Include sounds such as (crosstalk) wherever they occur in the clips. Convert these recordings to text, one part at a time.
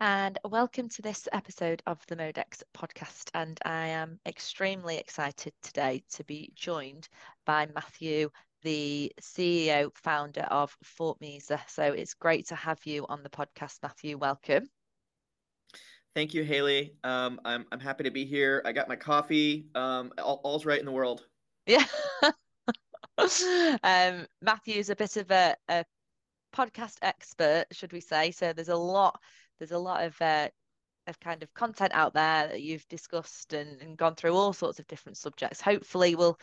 and welcome to this episode of the Modex podcast. And I am extremely excited today to be joined by Matthew, the CEO, founder of FortMesa. So it's great to have you on the podcast, Matthew. Welcome. Thank you, Haley. Um, I'm, I'm happy to be here. I got my coffee. Um, all, all's right in the world. Yeah. (laughs) um, Matthew's a bit of a, a podcast expert, should we say? So there's a lot there's a lot of uh, of kind of content out there that you've discussed and, and gone through all sorts of different subjects. Hopefully, we'll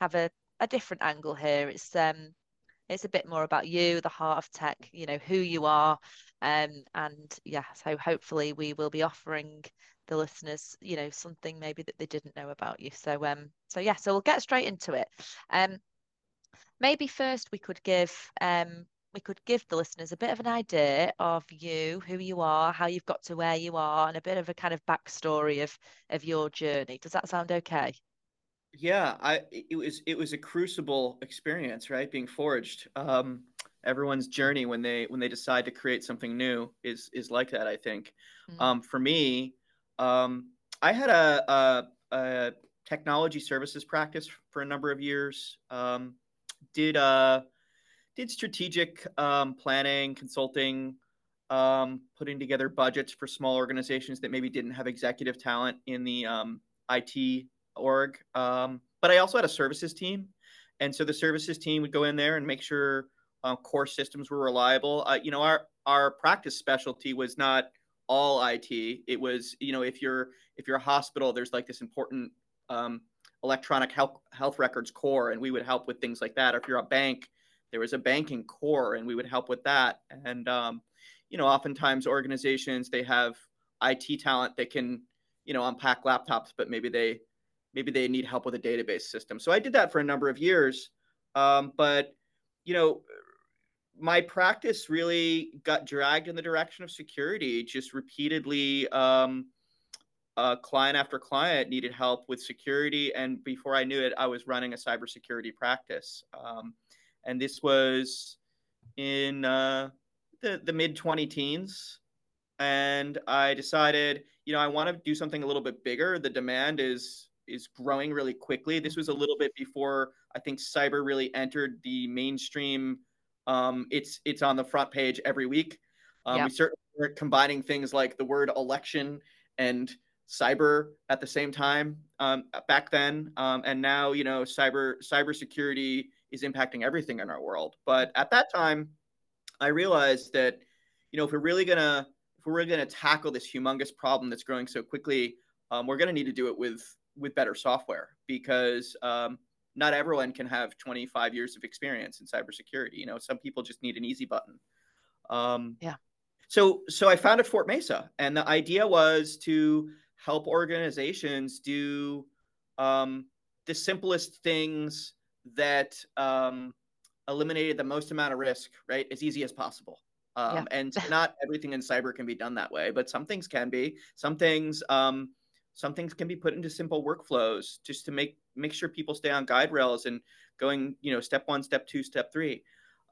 have a, a different angle here. It's um it's a bit more about you, the heart of tech, you know, who you are, um, and yeah. So hopefully, we will be offering the listeners, you know, something maybe that they didn't know about you. So um, so yeah, so we'll get straight into it. Um, maybe first we could give um we could give the listeners a bit of an idea of you, who you are, how you've got to where you are, and a bit of a kind of backstory of of your journey. Does that sound okay? Yeah, I it was it was a crucible experience, right? Being forged. Um, everyone's journey when they when they decide to create something new is is like that. I think. Mm. Um, for me, um, I had a, a, a technology services practice for a number of years. Um, did a uh, did strategic um, planning, consulting, um, putting together budgets for small organizations that maybe didn't have executive talent in the um, IT org. Um, but I also had a services team, and so the services team would go in there and make sure uh, core systems were reliable. Uh, you know, our our practice specialty was not all IT. It was, you know, if you're if you're a hospital, there's like this important um, electronic health health records core, and we would help with things like that. Or if you're a bank, there was a banking core and we would help with that. And um, you know oftentimes organizations they have it talent that can you know unpack laptops but maybe they maybe they need help with a database system. So i did that for a number of years. Um, but you know my practice really got dragged in the direction of security. Just repeatedly um, uh, client after client needed help with security. And before i knew it i was running a cybersecurity practice. Um, and this was in uh, the the mid 20 teens. And i decided you know i want to do something a little bit bigger. The demand is is growing really quickly. This was a little bit before i think cyber really entered the mainstream. Um, it's it's on the front page every week. Um, we certainly weren't combining things like the word election and cyber at the same time um, back then. Um, and now you know cyber cybersecurity is impacting everything in our world. But at that time, I realized that, you know, if we're really gonna if we're really gonna tackle this humongous problem that's growing so quickly, um, we're gonna need to do it with with better software because um, not everyone can have 25 years of experience in cybersecurity. You know, some people just need an easy button. Um, yeah. So so I founded FortMesa, and the idea was to help organizations do um, the simplest things that um, eliminated the most amount of risk, right, as easy as possible. Um, yeah. and (laughs) not everything in cyber can be done that way, but some things can be. Some things, um, some things can be put into simple workflows just to make make sure people stay on guide rails and going, you know, step one, step two, step three.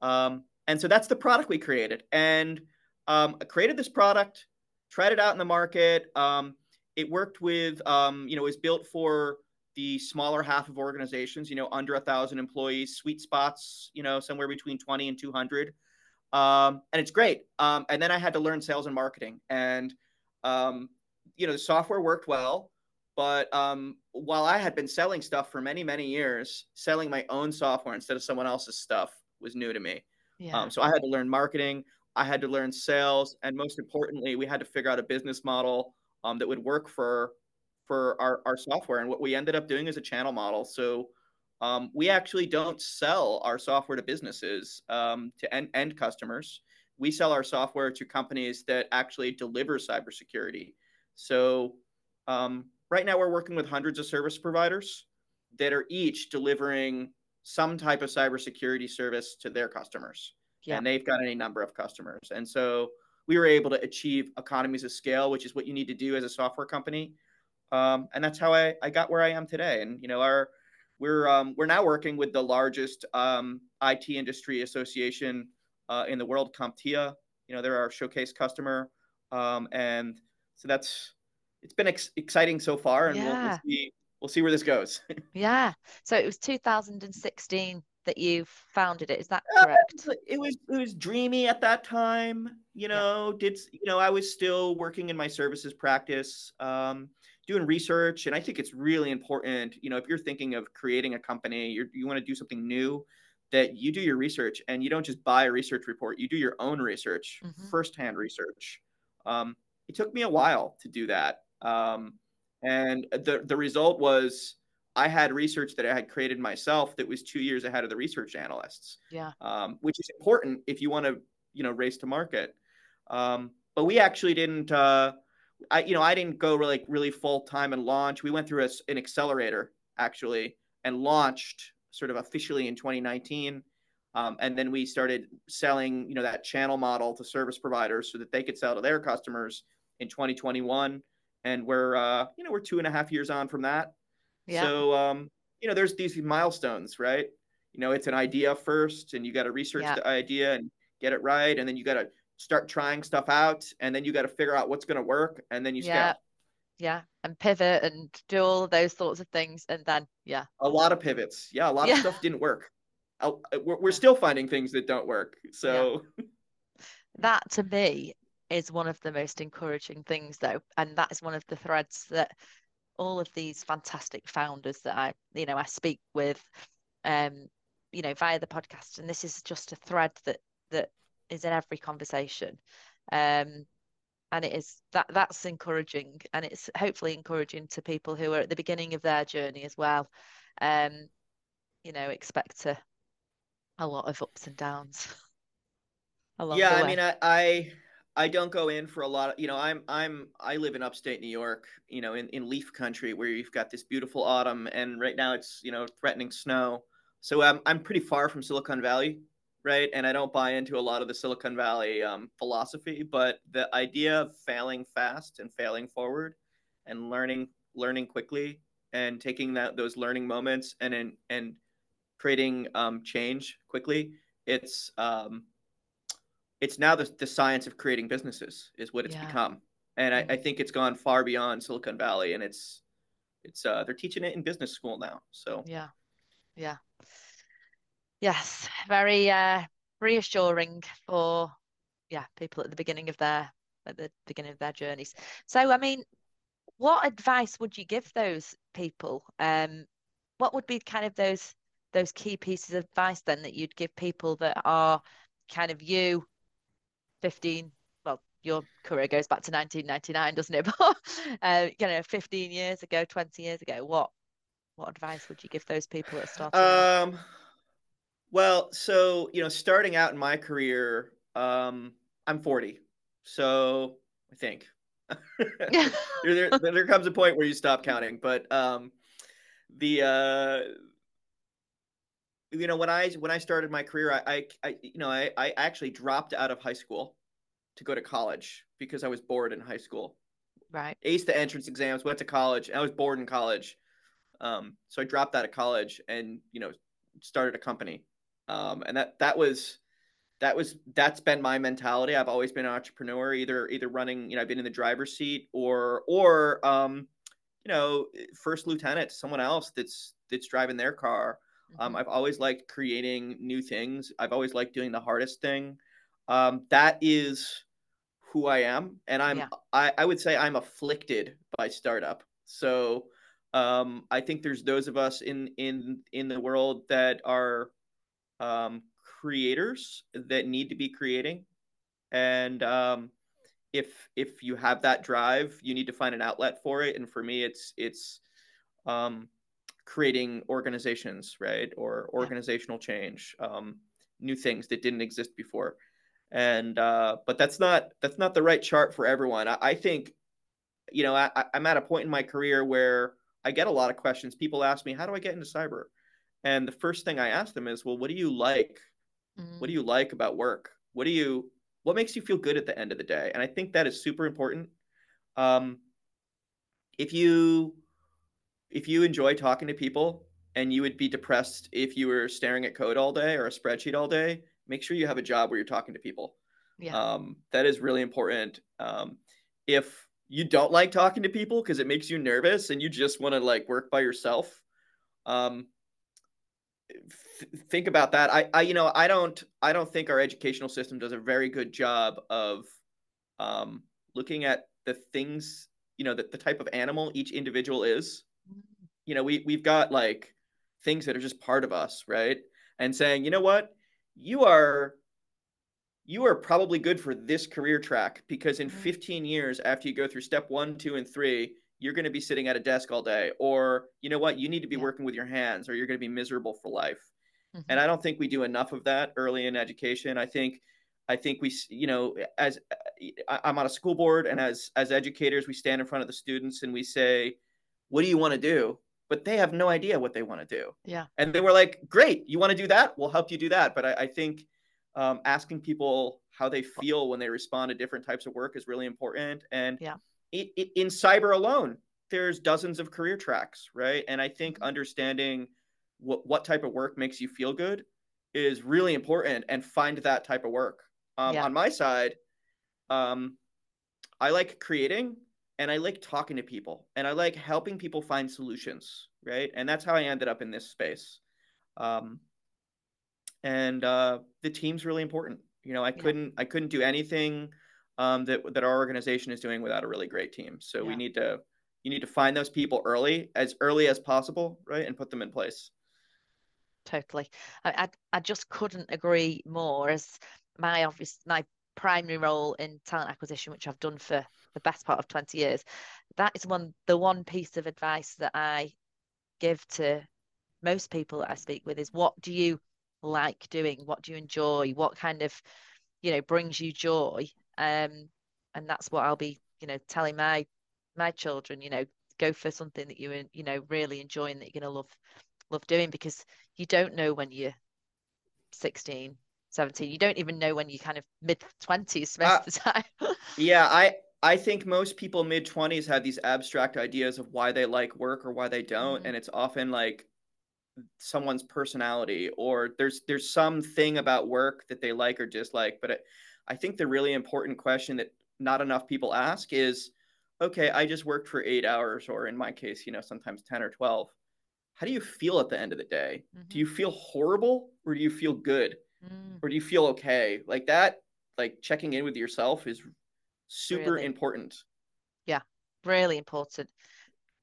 Um, and so that's the product we created. And um, I created this product, tried it out in the market. Um, it worked with, um, you know, it was built for the smaller half of organizations, you know, under a thousand employees, sweet spots, you know, somewhere between 20 and 200. Um, and it's great. Um, and then I had to learn sales and marketing and, um, you know, the software worked well, but um, while I had been selling stuff for many, many years, selling my own software instead of someone else's stuff was new to me. Yeah. Um, so I had to learn marketing. I had to learn sales. And most importantly, we had to figure out a business model um, that would work for for our, our software. And what we ended up doing is a channel model. So um, we actually don't sell our software to businesses, um, to end, end customers. We sell our software to companies that actually deliver cybersecurity. So um, right now we're working with hundreds of service providers that are each delivering some type of cybersecurity service to their customers. Yeah. And they've got any number of customers. And so we were able to achieve economies of scale, which is what you need to do as a software company um, and that's how I, I got where I am today. And you know, our we're um, we're now working with the largest um, IT industry association uh, in the world, CompTIA. You know, they're our showcase customer. um, and so that's it's been ex- exciting so far, and yeah. we'll, we'll see we'll see where this goes. (laughs) yeah. So it was 2016 that you founded it. Is that correct? Uh, it was it was dreamy at that time. You know, yeah. did you know I was still working in my services practice, um, doing research, and I think it's really important. You know, if you're thinking of creating a company, you you want to do something new, that you do your research and you don't just buy a research report. You do your own research, mm-hmm. firsthand research. Um, it took me a while to do that, um, and the the result was I had research that I had created myself that was two years ahead of the research analysts. Yeah. Um, which is important if you want to, you know, race to market. Um, but we actually didn't. Uh, I, you know, I didn't go really, really full time and launch. We went through a, an accelerator actually and launched sort of officially in 2019. Um, and then we started selling, you know, that channel model to service providers so that they could sell to their customers in 2021. And we're, uh, you know, we're two and a half years on from that. Yeah. So, um, you know, there's these milestones, right? You know, it's an idea first, and you got to research yeah. the idea and get it right, and then you got to start trying stuff out, and then you got to figure out what's going to work, and then you yeah. scale. Yeah, and pivot and do all those sorts of things, and then yeah, a lot of pivots. Yeah, a lot yeah. of stuff didn't work. We're, we're still finding things that don't work. So (laughs) that to me is one of the most encouraging things, though, and that is one of the threads that all of these fantastic founders that I, you know, I speak with, um, you know, via the podcast, and this is just a thread that that is in every conversation, um, and it is that that's encouraging, and it's hopefully encouraging to people who are at the beginning of their journey as well. Um, you know, expect a a lot of ups and downs. (laughs) yeah, I mean, I, I I don't go in for a lot of, you know, I'm, I'm, I live in upstate New York, you know, in, in leaf country where you've got this beautiful autumn and right now it's, you know, threatening snow. So I'm, I'm pretty far from Silicon Valley, right? And I don't buy into a lot of the Silicon Valley um, philosophy, but the idea of failing fast and failing forward and learning, learning quickly and taking that, those learning moments and, and, and creating um, change quickly, it's, um, it's now the, the science of creating businesses is what it's yeah. become. And I, I, think it's gone far beyond silicon valley and it's it's uh they're teaching it in business school now so. Yeah. Yeah yes very uh reassuring for yeah people at the beginning of their at the beginning of their journeys. So i mean what advice would you give those people? Um what would be kind of those those key pieces of advice then that you'd give people that are kind of you 15 well your career goes back to 1999 doesn't it? (laughs) But uh, you know 15 years ago 20 years ago what what advice would you give those people that start um well so you know starting out in my career um i'm 40 so i think. (laughs) (laughs) There, there, there comes a point where you stop counting but um the uh you know when i when i started my career i i, I you know I, I actually dropped out of high school to go to college because i was bored in high school. Right. Aced the entrance exams went to college i was bored in college. Um, so i dropped out of college and you know started a company um, and that that was that was that's been my mentality i've always been an entrepreneur either either running you know i've been in the driver's seat or or um, you know first lieutenant someone else that's that's driving their car um, mm-hmm. I've always liked creating new things. I've always liked doing the hardest thing. Um, that is who I am, and I'm. Yeah. I, I would say I'm afflicted by startup. So um, I think there's those of us in in in the world that are um, creators that need to be creating, and um, if if you have that drive, you need to find an outlet for it. And for me, it's it's um, creating organizations, right, or organizational change, um, new things that didn't exist before. And uh, but that's not that's not the right chart for everyone. I, I think, you know, I, I'm at a point in my career where I get a lot of questions. People ask me, "How do I get into cyber?" And the first thing I ask them is, "Well, what do you like? Mm-hmm. What do you like about work? What do you what makes you feel good at the end of the day?" And I think that is super important. Um, if you if you enjoy talking to people and you would be depressed if you were staring at code all day or a spreadsheet all day, make sure you have a job where you're talking to people. Yeah. Um, that is really important. Um, if you don't like talking to people because it makes you nervous and you just want to like work by yourself, um, th- think about that. I, I, you know, I don't, I don't think our educational system does a very good job of um, looking at the things, you know, that the type of animal each individual is. Mm. You know, we we've got like things that are just part of us, right? And saying, you know what, you are you are probably good for this career track because in mm-hmm. 15 years after you go through step one, two, and three, you're going to be sitting at a desk all day. Or, you know what, you need to be yeah. working with your hands or you're going to be miserable for life. Mm-hmm. And I don't think we do enough of that early in education. I think I think we, you know, as I'm on a school board and as as educators, we stand in front of the students and we say, "What do you want to do?" But they have no idea what they want to do. Yeah. And they were like, "Great, you want to do that? We'll help you do that." But I, I think um, asking people how they feel when they respond to different types of work is really important. And yeah. It, it, in cyber alone, there's dozens of career tracks, right? And I think mm-hmm. understanding what what type of work makes you feel good is really important, and find that type of work. Um, yeah. On my side, um, I like creating and I like talking to people and I like helping people find solutions, right? And that's how I ended up in this space. Um, and uh, the team's really important. You know, I couldn't I couldn't do anything um, that that our organization is doing without a really great team. So yeah. we need to you need to find those people early, as early as possible, right, and put them in place. Totally, I I, I just couldn't agree more. As my obvious my primary role in talent acquisition, which I've done for the best part of twenty years, that is one the one piece of advice that I give to most people that I speak with is what do you like doing? What do you enjoy? What kind of, you know, brings you joy? Um, and that's what I'll be, you know, telling my my children, you know, go for something that you you know really enjoy and that you're gonna love love doing because you don't know when you're 16 17 you don't even know when you're kind of mid 20s most uh, of the time (laughs) yeah i i think most people mid 20s have these abstract ideas of why they like work or why they don't mm-hmm. and it's often like someone's personality or there's there's some thing about work that they like or dislike but it, i think the really important question that not enough people ask is okay i just worked for eight hours or in my case you know sometimes 10 or 12 how do you feel at the end of the day? Mm-hmm. do you feel horrible or do you feel good? Mm. or do you feel okay? Like that like checking in with yourself is super really? important. Yeah really important.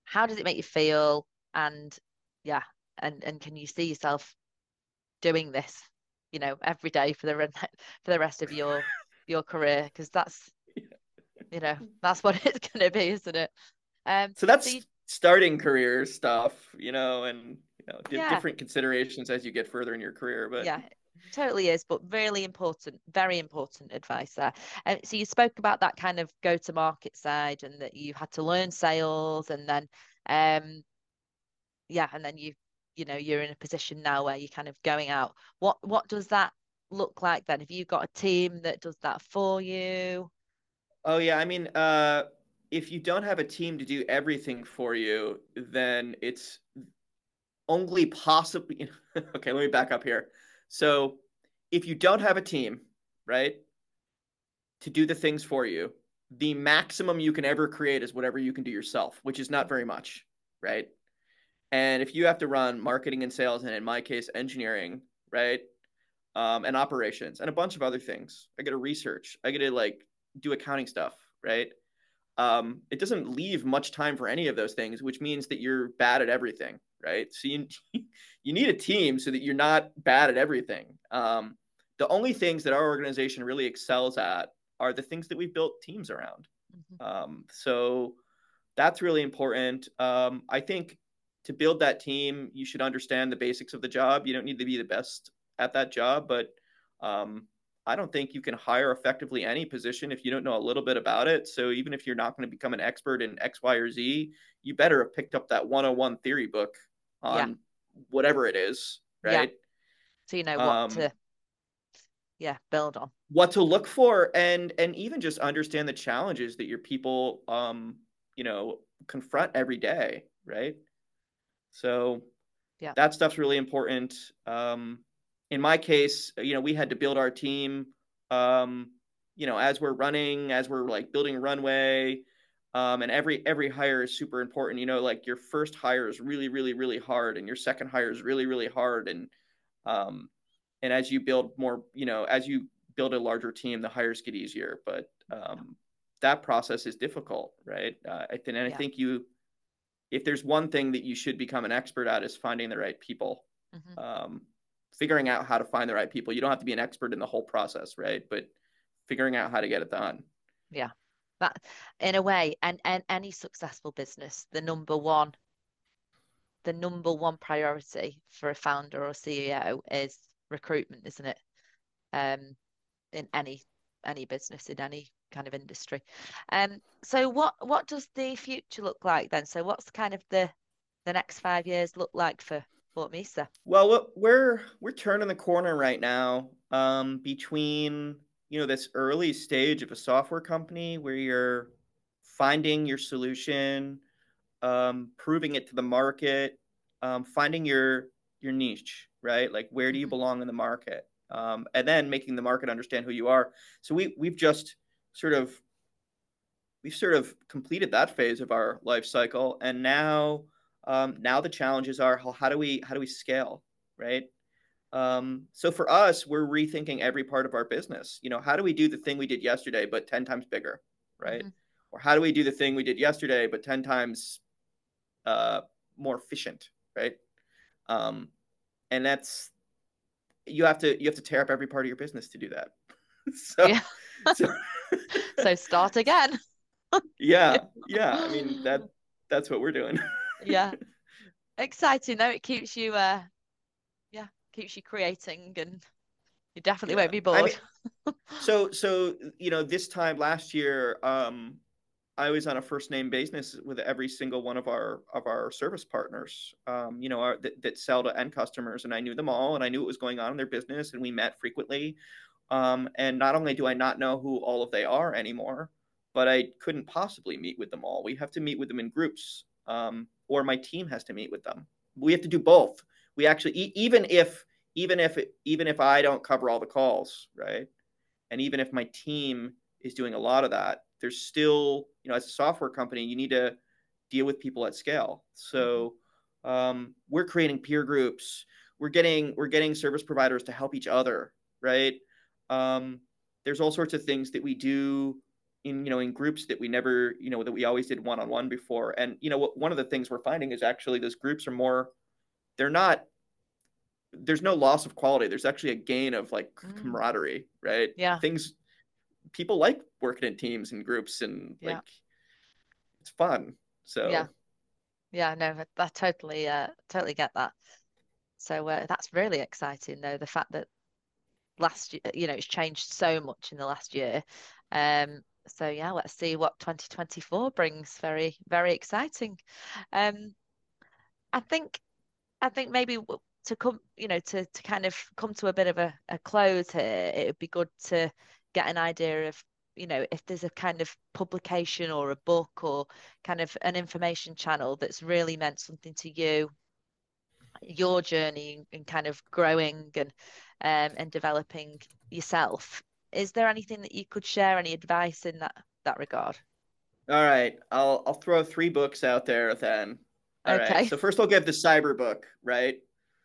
How does it make you feel? And yeah and and can you see yourself doing this you know every day for the (laughs) for the rest of your your career because that's you know that's what it's (laughs) going to be isn't it um so that's so you... starting career stuff you know and you know yeah. different considerations as you get further in your career but yeah totally is but really important very important advice there and so you spoke about that kind of go to market side and that you had to learn sales and then um yeah and then you you know you're in a position now where you're kind of going out. What what does that look like then? Have you got a team that does that for you? Oh yeah i mean uh if you don't have a team to do everything for you then it's only possibly (laughs) okay let me back up here. So if you don't have a team right to do the things for you the maximum you can ever create is whatever you can do yourself which is not very much right and if you have to run marketing and sales, and in my case, engineering, right? Um, and operations and a bunch of other things, I got to research, I got to like do accounting stuff, right? Um, it doesn't leave much time for any of those things, which means that you're bad at everything, right? So you (laughs) you need a team so that you're not bad at everything. Um, the only things that our organization really excels at are the things that we've built teams around. Mm-hmm. Um, so that's really important. Um, I think to build that team, you should understand the basics of the job. You don't need to be the best at that job, but um, I don't think you can hire effectively any position if you don't know a little bit about it. So even if you're not going to become an expert in X, Y, or Z, you better have picked up that 101 theory book on yeah. whatever it is, right? Yeah. So you know what um, to yeah build on what to look for and and even just understand the challenges that your people um you know confront every day right so yeah, that stuff's really important. Um, in my case, you know, we had to build our team um, you know, as we're running, as we're like building runway, um, and every every hire is super important. You know, like your first hire is really, really, really hard, and your second hire is really, really hard, and um, and as you build more, you know, as you build a larger team, the hires get easier. But um, that process is difficult, right? Uh, and I think you, if there's one thing that you should become an expert at, is finding the right people. Mm-hmm. Um, figuring out how to find the right people. You don't have to be an expert in the whole process, right? But figuring out how to get it done. Yeah. That in a way, and, and any successful business, the number one, the number one priority for a founder or CEO is recruitment, isn't it? Um, in any any business in any kind of industry. Um, so what what does the future look like then? So what's kind of the the next five years look like for FortMesa? Well, we're we're turning the corner right now um, between you know this early stage of a software company where you're finding your solution, um, proving it to the market, um, finding your your niche, right? Like where do you mm-hmm. belong in the market, um, and then making the market understand who you are. So we we've just sort of we've sort of completed that phase of our life cycle, and now um, now the challenges are how, how do we how do we scale, right? Um, so for us, we're rethinking every part of our business. You know, how do we do the thing we did yesterday but ten times bigger, right? Mm-hmm. Or how do we do the thing we did yesterday but ten times uh, more efficient, right? Um, and that's you have to you have to tear up every part of your business to do that. (laughs) so, yeah. (laughs) so, so start again. yeah, (laughs) yeah. I mean that that's what we're doing yeah exciting though it keeps you uh yeah keeps you creating and you definitely yeah. won't be bored I mean, so so you know this time last year um I was on a first name basis with every single one of our of our service partners, um, you know, our, that, that, sell to end customers, and I knew them all, and I knew what was going on in their business, and we met frequently. Um, and not only do I not know who all of they are anymore, but I couldn't possibly meet with them all. We have to meet with them in groups, um, or my team has to meet with them. We have to do both. We actually even if even if even if I don't cover all the calls, right? And even if my team is doing a lot of that, there's still, you know, as a software company, you need to deal with people at scale. So um, we're creating peer groups. We're getting we're getting service providers to help each other, right? Um, there's all sorts of things that we do in you know in groups that we never you know that we always did one on one before and you know what one of the things we're finding is actually those groups are more they're not there's no loss of quality there's actually a gain of like mm. camaraderie right yeah things people like working in teams and groups and like yeah. it's fun so yeah yeah no i totally uh totally get that so uh, that's really exciting though the fact that last year you know it's changed so much in the last year um so yeah, let's see what 2024 brings. Very, very exciting. Um, I think, I think maybe to come, you know, to to kind of come to a bit of a, a close here, it would be good to get an idea of, you know, if there's a kind of publication or a book or kind of an information channel that's really meant something to you, your journey and kind of growing and um, and developing yourself is there anything that you could share any advice in that that regard? All right. I'll i'll throw three books out there then. All okay. Right. so first i'll give the cyber book right?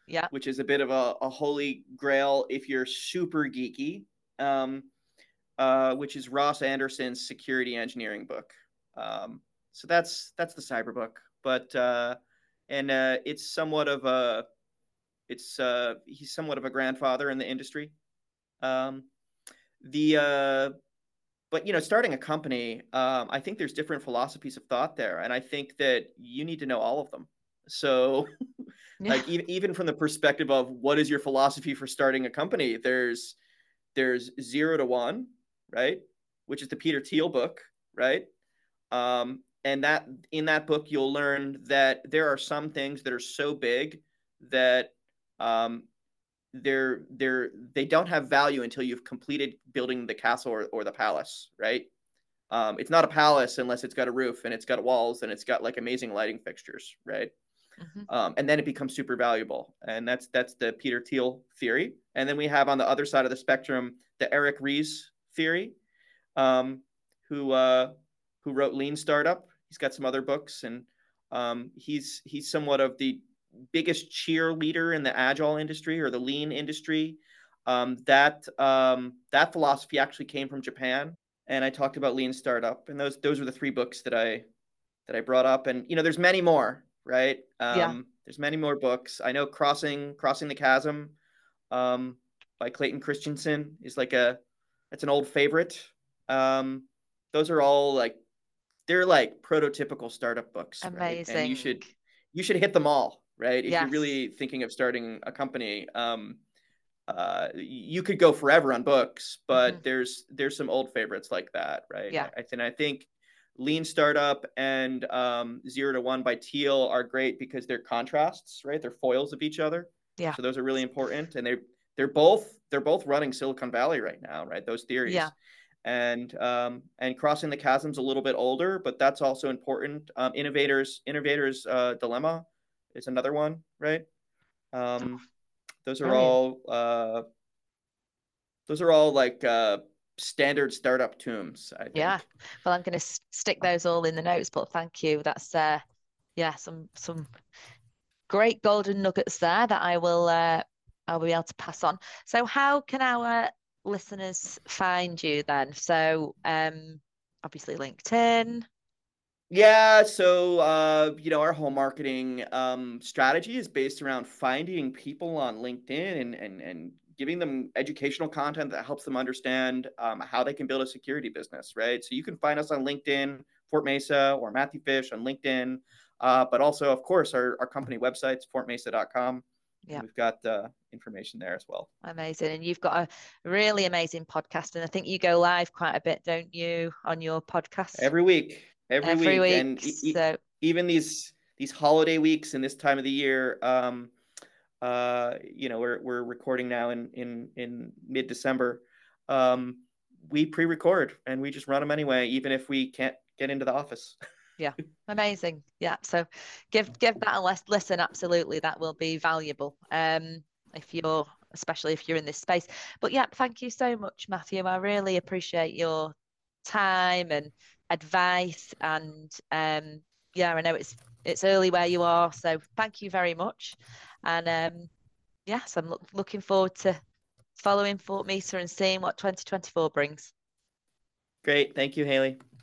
Yeah. Which is a bit of a, a holy grail if you're super geeky. Um uh which is ross anderson's security engineering book. Um so that's that's the cyber book but uh and uh it's somewhat of a it's uh he's somewhat of a grandfather in the industry. Um the uh, but you know starting a company um, i think there's different philosophies of thought there and i think that you need to know all of them. So (laughs) yeah. like even, even from the perspective of what is your philosophy for starting a company there's there's zero to one right? Which is the peter thiel book right? Um, and that in that book you'll learn that there are some things that are so big that um, they're they're they don't have value until you've completed building the castle or, or the palace right? Um, it's not a palace unless it's got a roof and it's got walls and it's got like amazing lighting fixtures right? Mm-hmm. um, and then it becomes super valuable. And that's that's the peter thiel theory. And then we have on the other side of the spectrum the eric ries theory um, who uh, who wrote Lean Startup. He's got some other books, and um, he's he's somewhat of the biggest cheerleader in the agile industry or the lean industry. Um, that um, that philosophy actually came from Japan, and I talked about lean startup, and those those were the three books that I that I brought up, and you know, there's many more, right? Um, yeah. There's many more books. I know crossing crossing the chasm um, by Clayton Christensen is like a it's an old favorite. Um, those are all like they're like prototypical startup books. Amazing. Right? And you should you should hit them all, right? If yes. you're really thinking of starting a company, um, uh, you could go forever on books, but mm-hmm. there's there's some old favorites like that, right? Yeah. I, and I think Lean Startup and um, Zero to One by Thiel are great because they're contrasts, right? They're foils of each other. Yeah. So those are really important, and they they're both they're both running Silicon Valley right now, right? Those theories. Yeah. And um, and crossing the chasm's a little bit older, but that's also important. Um, innovators innovators uh, dilemma is another one, right? Um, those are all uh, those are all like uh, standard startup tombs. I think. Yeah. Well, I'm going to stick those all in the notes, but thank you. That's uh, yeah, some some great golden nuggets there that I will uh, I'll be able to pass on. So, how can our listeners find you then? So, um, obviously LinkedIn. Yeah, so uh, you know, our whole marketing um, strategy is based around finding people on LinkedIn and and and giving them educational content that helps them understand um, how they can build a security business, right? So you can find us on LinkedIn, FortMesa, or Matthew Fisch on LinkedIn, uh, but also, of course, our, our company websites, fortmesa.com. Yeah. We've got uh, information there as well. Amazing. And you've got a really amazing podcast. And I think you go live quite a bit, don't you, on your podcast? Every week. Every, Every week. week. And e- so... even these these holiday weeks and this time of the year, um, uh, you know, we're we're recording now in in in mid December. Um, we pre-record and we just run them anyway, even if we can't get into the office. (laughs) yeah. Amazing. Yeah. So give give that a listen absolutely that will be valuable um if you're especially if you're in this space. But yeah thank you so much matthew. I really appreciate your time and advice and um yeah i know it's it's early where you are so thank you very much. And um yes i'm lo- looking forward to following FortMesa and seeing what 2024 brings. Great. Thank you haley